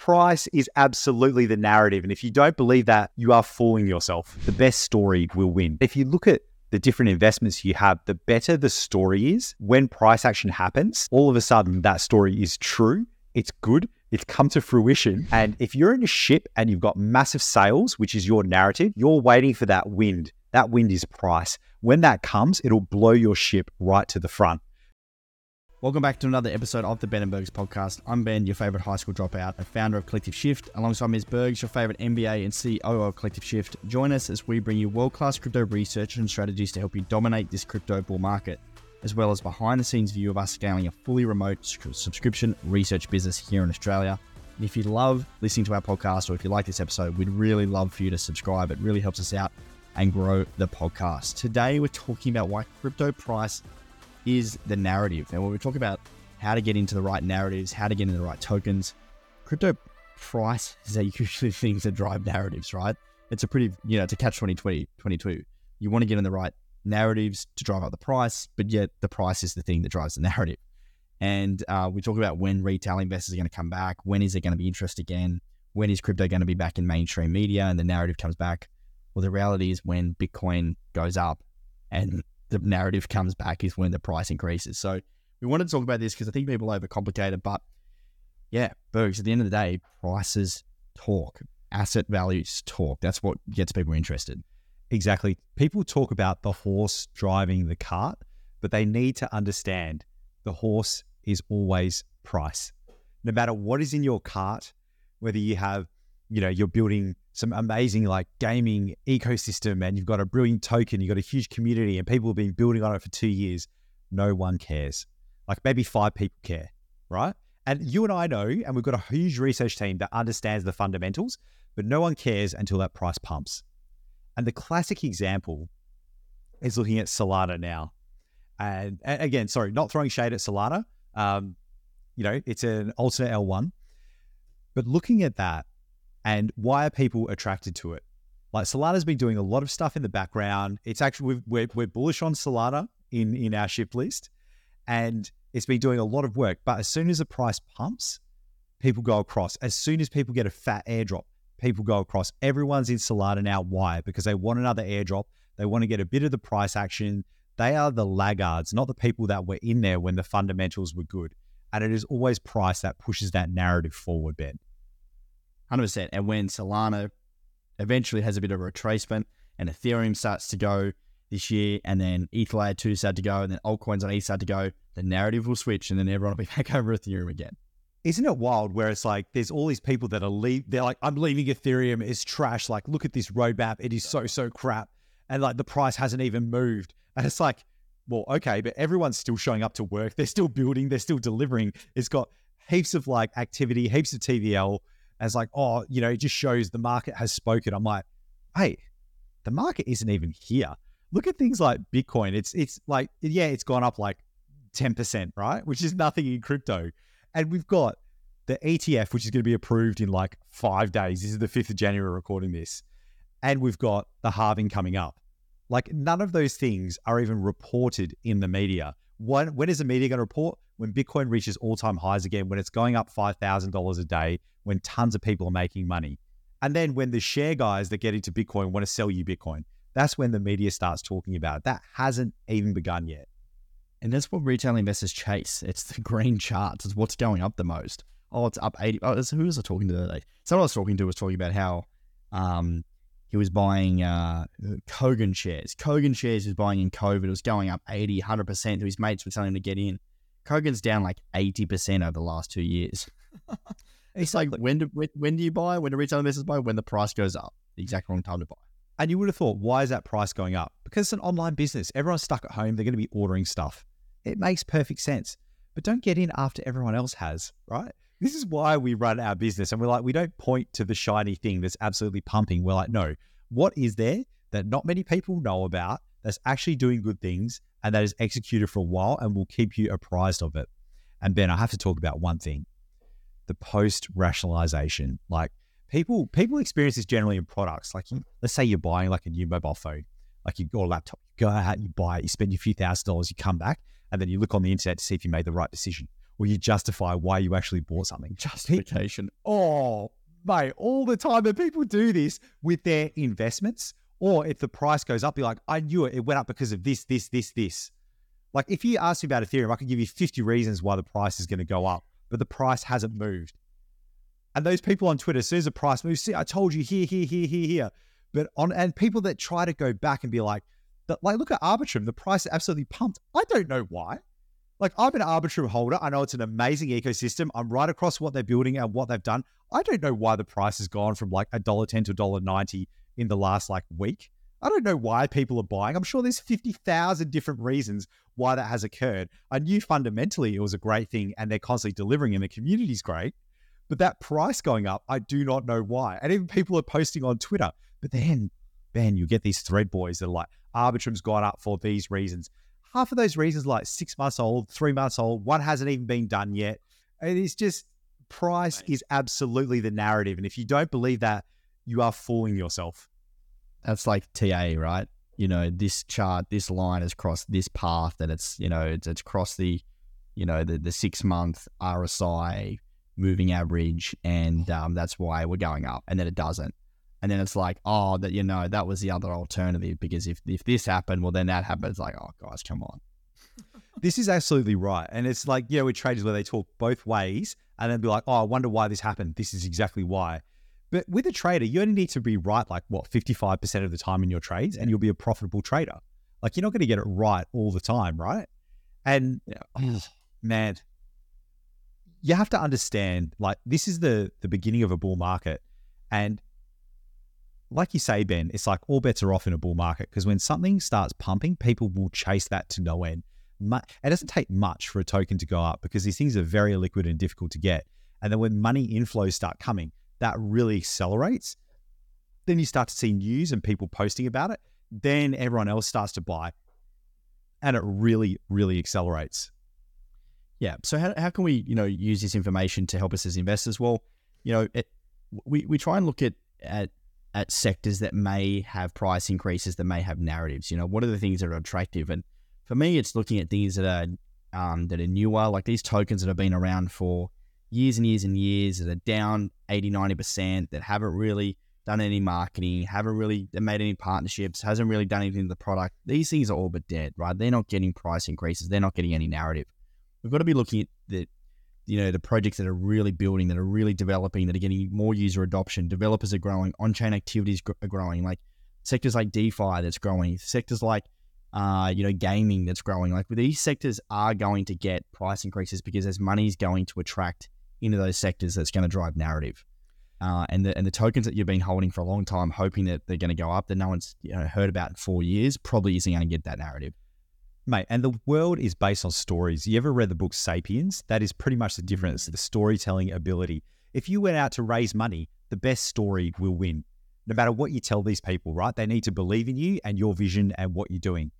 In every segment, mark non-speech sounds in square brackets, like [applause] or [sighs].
price is absolutely the narrative. And if you don't believe that, you are fooling yourself. The best story will win. If you look at the different investments you have, the better the story is. When price action happens, all of a sudden that story is true, it's good, it's come to fruition. And if you're in a ship and you've got massive sails, which is your narrative, you're waiting for that wind. That wind is price. When that comes, it'll blow your ship right to the front. Welcome back to another episode of the Ben and Bergs podcast. I'm Ben, your favorite high school dropout and founder of Collective Shift, alongside Ms. Bergs, your favorite MBA and CEO of Collective Shift. Join us as we bring you world class crypto research and strategies to help you dominate this crypto bull market, as well as behind the scenes view of us scaling a fully remote subscription research business here in Australia. And if you love listening to our podcast or if you like this episode, we'd really love for you to subscribe. It really helps us out and grow the podcast. Today, we're talking about why crypto price is the narrative. And when we talk about how to get into the right narratives, how to get into the right tokens, crypto price is [laughs] usually things that drive narratives, right? It's a pretty, you know, to catch 2020, 22. You want to get in the right narratives to drive up the price, but yet the price is the thing that drives the [laughs] narrative. And uh, we talk about when retail investors are going to come back, when is it going to be interest again, when is crypto going to be back in mainstream media and the narrative comes back. Well, the reality is when Bitcoin goes up and the narrative comes back is when the price increases. So we wanted to talk about this because I think people overcomplicate it. But yeah, Bergs, at the end of the day, prices talk, asset values talk. That's what gets people interested. Exactly. People talk about the horse driving the cart, but they need to understand the horse is always price. No matter what is in your cart, whether you have, you know, you're building some amazing like gaming ecosystem and you've got a brilliant token, you've got a huge community and people have been building on it for two years, no one cares. Like maybe five people care, right? And you and I know, and we've got a huge research team that understands the fundamentals, but no one cares until that price pumps. And the classic example is looking at Solana now. And, and again, sorry, not throwing shade at Solana. Um, you know, it's an alternate L1. But looking at that, and why are people attracted to it? Like Solana's been doing a lot of stuff in the background. It's actually we're we're bullish on Solana in in our ship list, and it's been doing a lot of work. But as soon as the price pumps, people go across. As soon as people get a fat airdrop, people go across. Everyone's in Solana now. Why? Because they want another airdrop. They want to get a bit of the price action. They are the laggards, not the people that were in there when the fundamentals were good. And it is always price that pushes that narrative forward, Ben. 100%. And when Solana eventually has a bit of a retracement and Ethereum starts to go this year, and then ETH Layer 2 start to go, and then altcoins on ETH start to go, the narrative will switch, and then everyone will be [laughs] back over Ethereum again. Isn't it wild where it's like there's all these people that are leave they're like, I'm leaving Ethereum, it's trash. Like, look at this roadmap, it is so, so crap. And like the price hasn't even moved. And it's like, well, okay, but everyone's still showing up to work. They're still building, they're still delivering. It's got heaps of like activity, heaps of TVL as like, oh, you know, it just shows the market has spoken. I'm like, hey, the market isn't even here. Look at things like Bitcoin. It's it's like, yeah, it's gone up like 10%, right? Which is nothing in crypto. And we've got the ETF, which is going to be approved in like five days. This is the 5th of January recording this. And we've got the halving coming up. Like none of those things are even reported in the media. When, when is the media going to report? When Bitcoin reaches all time highs again, when it's going up $5,000 a day, when tons of people are making money. And then when the share guys that get into Bitcoin want to sell you Bitcoin, that's when the media starts talking about it. That hasn't even begun yet. And that's what retail investors chase. It's the green charts. It's what's going up the most. Oh, it's up 80. Oh, who was I talking to today? Someone I was talking to was talking about how um, he was buying uh, Kogan shares. Kogan shares was buying in COVID. It was going up 80, 100%. His mates were telling him to get in. Kogan's down like 80% over the last two years. [laughs] It's like when do when, when do you buy? When do retail investors buy? When the price goes up. The exact wrong time to buy. And you would have thought, why is that price going up? Because it's an online business. Everyone's stuck at home. They're going to be ordering stuff. It makes perfect sense. But don't get in after everyone else has, right? This is why we run our business. And we're like, we don't point to the shiny thing that's absolutely pumping. We're like, no, what is there that not many people know about that's actually doing good things and that is executed for a while and will keep you apprised of it? And Ben, I have to talk about one thing the post rationalization. Like people people experience this generally in products. Like let's say you're buying like a new mobile phone, like you a laptop, you go out, you buy it, you spend a few thousand dollars, you come back, and then you look on the internet to see if you made the right decision. or you justify why you actually bought something. Justification. Oh, mate, all the time. And people do this with their investments. Or if the price goes up, you're like, I knew it. It went up because of this, this, this, this. Like if you ask me about Ethereum, I could give you 50 reasons why the price is going to go up, but the price hasn't moved. And those people on Twitter, as soon as the price moves, see, I told you here, here, here, here, here. But on and people that try to go back and be like, like look at Arbitrum, the price is absolutely pumped. I don't know why. Like I'm an Arbitrum holder. I know it's an amazing ecosystem. I'm right across what they're building and what they've done. I don't know why the price has gone from like a dollar ten to dollar ninety in the last like week. I don't know why people are buying. I'm sure there's 50,000 different reasons why that has occurred. I knew fundamentally it was a great thing and they're constantly delivering and the community's great. But that price going up, I do not know why. And even people are posting on Twitter. But then, man, you get these thread boys that are like, Arbitrum's gone up for these reasons. Half of those reasons like six months old, three months old, one hasn't even been done yet. It is just price is absolutely the narrative. And if you don't believe that, you are fooling yourself. That's like TA, right? You know, this chart, this line has crossed this path, and it's you know it's, it's crossed the, you know, the the six month RSI moving average, and um, that's why we're going up, and then it doesn't. And then it's like, oh, that you know, that was the other alternative because if if this happened, well, then that happens. Like, oh, guys, come on. [laughs] this is absolutely right, and it's like you know, with traders where they talk both ways, and then be like, oh, I wonder why this happened. This is exactly why. But with a trader, you only need to be right like what, 55% of the time in your trades and you'll be a profitable trader. Like you're not going to get it right all the time, right? And oh, [sighs] man, you have to understand like this is the the beginning of a bull market and like you say Ben, it's like all bets are off in a bull market because when something starts pumping, people will chase that to no end. It doesn't take much for a token to go up because these things are very liquid and difficult to get. And then when money inflows start coming, that really accelerates. Then you start to see news and people posting about it. Then everyone else starts to buy. And it really, really accelerates. Yeah. So how, how can we, you know, use this information to help us as investors? Well, you know, it, we, we try and look at, at at sectors that may have price increases, that may have narratives. You know, what are the things that are attractive? And for me, it's looking at things that are um, that are newer, like these tokens that have been around for years and years and years that are down 80, 90%, that haven't really done any marketing, haven't really made any partnerships, hasn't really done anything to the product. These things are all but dead, right? They're not getting price increases. They're not getting any narrative. We've got to be looking at the, you know, the projects that are really building, that are really developing, that are getting more user adoption. Developers are growing, on-chain activities are growing, like sectors like DeFi that's growing, sectors like uh, you know, gaming that's growing. Like these sectors are going to get price increases because as money is going to attract into those sectors that's going to drive narrative. Uh, and the and the tokens that you've been holding for a long time, hoping that they're going to go up, that no one's you know, heard about in four years, probably isn't going to get that narrative. Mate, and the world is based on stories. You ever read the book Sapiens? That is pretty much the difference, the storytelling ability. If you went out to raise money, the best story will win. No matter what you tell these people, right? They need to believe in you and your vision and what you're doing.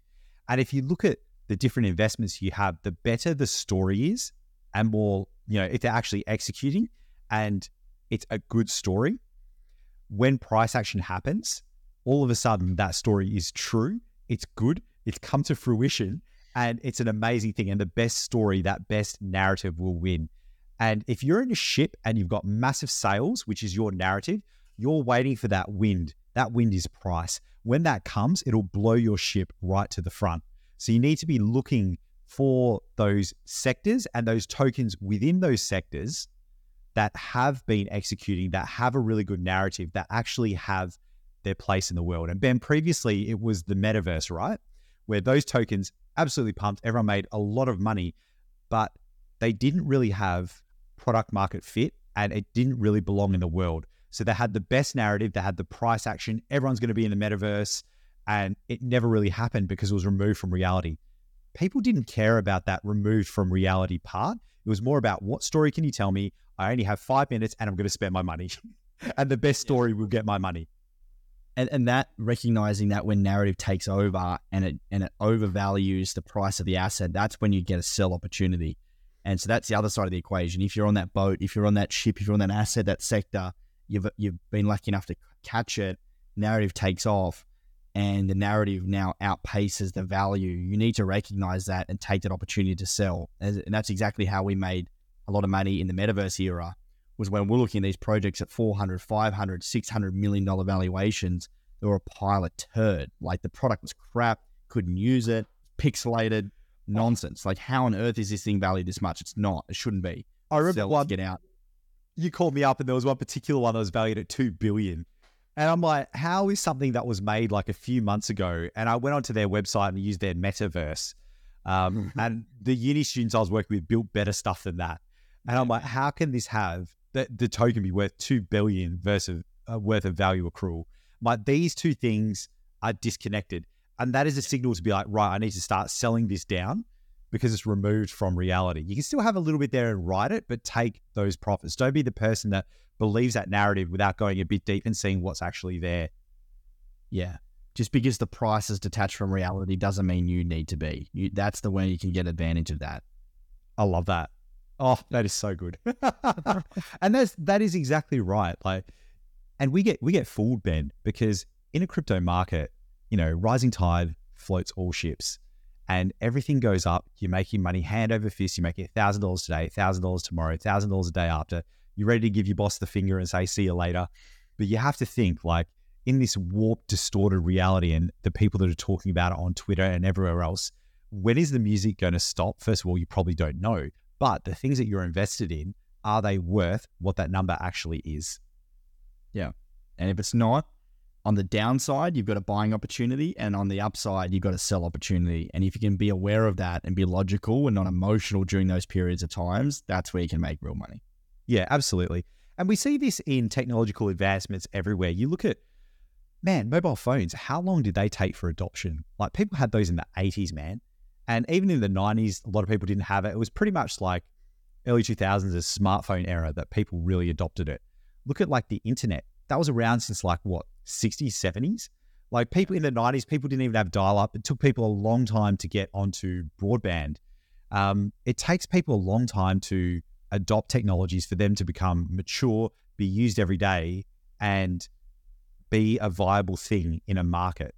And if you look at the different investments you have, the better the story is and more you know, if they're actually executing and it's a good story, when price action happens, all of a sudden that story is true, it's good, it's come to fruition, and it's an amazing thing. And the best story, that best narrative will win. And if you're in a ship and you've got massive sails, which is your narrative, you're waiting for that wind. That wind is price. When that comes, it'll blow your ship right to the front. So you need to be looking for those sectors and those tokens within those sectors that have been executing, that have a really good narrative, that actually have their place in the world. And Ben, previously it was the metaverse, right? Where those tokens absolutely pumped, everyone made a lot of money, but they didn't really have product market fit and it didn't really belong in the world. So they had the best narrative, they had the price action, everyone's going to be in the metaverse, and it never really happened because it was removed from reality people didn't care about that removed from reality part. It was more about what story can you tell me? I only have five minutes and I'm going to spend my money. [laughs] and the best story will get my money. And, and that recognizing that when narrative takes over and it and it overvalues the price of the asset, that's when you get a sell opportunity. And so that's the other side of the equation. If you're on that boat, if you're on that ship, if you're on that asset, that sector, you've you've been lucky enough to catch it, narrative takes off, and the narrative now outpaces the value, you need to recognize that and take that opportunity to sell. And that's exactly how we made a lot of money in the metaverse era was when we're looking at these projects at 400, 500, 600 million dollar valuations, they were a pile of turd. Like the product was crap, couldn't use it, pixelated, nonsense. Like how on earth is this thing valued this much? It's not. It shouldn't be. I remember Sell, one, get out. you called me up and there was one particular one that was valued at two billion. And I'm like, how is something that was made like a few months ago? And I went onto their website and used their metaverse. Um, [laughs] and the uni students I was working with built better stuff than that. And I'm like, how can this have the, the token be worth two billion versus uh, worth of value accrual? Like these two things are disconnected, and that is a signal to be like, right, I need to start selling this down because it's removed from reality. You can still have a little bit there and write it, but take those profits. Don't be the person that believes that narrative without going a bit deep and seeing what's actually there. Yeah. Just because the price is detached from reality doesn't mean you need to be. You, that's the way you can get advantage of that. I love that. Oh, that is so good. [laughs] and that's that is exactly right. Like and we get we get fooled, Ben, because in a crypto market, you know, rising tide floats all ships and everything goes up. You're making money hand over fist. You're making thousand dollars today, thousand dollars tomorrow, thousand dollars a day after. You're ready to give your boss the finger and say, see you later. But you have to think like in this warped, distorted reality and the people that are talking about it on Twitter and everywhere else, when is the music going to stop? First of all, you probably don't know. But the things that you're invested in, are they worth what that number actually is? Yeah. And if it's not, on the downside, you've got a buying opportunity, and on the upside, you've got a sell opportunity. And if you can be aware of that and be logical and not emotional during those periods of times, that's where you can make real money. Yeah, absolutely. And we see this in technological advancements everywhere. You look at, man, mobile phones, how long did they take for adoption? Like people had those in the 80s, man. And even in the 90s, a lot of people didn't have it. It was pretty much like early 2000s, a smartphone era that people really adopted it. Look at like the internet. That was around since like what, 60s, 70s? Like people in the 90s, people didn't even have dial up. It took people a long time to get onto broadband. Um, it takes people a long time to adopt technologies for them to become mature, be used every day, and be a viable thing in a market.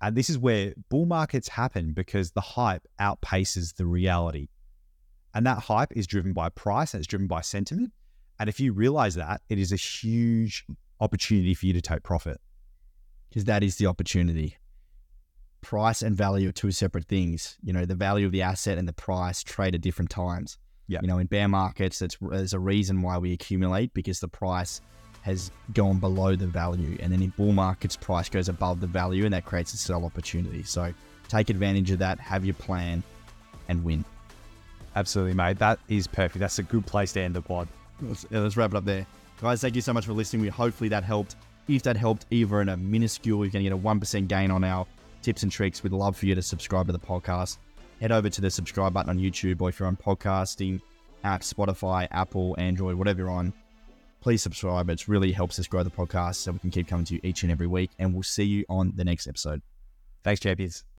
And this is where bull markets happen because the hype outpaces the reality. And that hype is driven by price and it's driven by sentiment. And if you realize that, it is a huge opportunity for you to take profit. Because that is the opportunity. Price and value are two separate things. You know, the value of the asset and the price trade at different times. Yeah. You know, in bear markets, it's, there's a reason why we accumulate because the price has gone below the value. And then in bull markets, price goes above the value and that creates a sell opportunity. So take advantage of that, have your plan, and win. Absolutely, mate. That is perfect. That's a good place to end the pod. Let's, yeah, let's wrap it up there. Guys, thank you so much for listening. We hopefully that helped. If that helped, either in a minuscule, you're going to get a 1% gain on our tips and tricks. We'd love for you to subscribe to the podcast. Head over to the subscribe button on YouTube or if you're on podcasting apps, Spotify, Apple, Android, whatever you're on, please subscribe. It really helps us grow the podcast so we can keep coming to you each and every week. And we'll see you on the next episode. Thanks, champions.